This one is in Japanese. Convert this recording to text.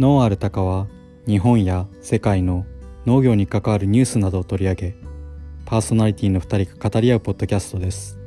ノーアルタは日本や世界の農業に関わるニュースなどを取り上げパーソナリティの2人が語り合うポッドキャストです。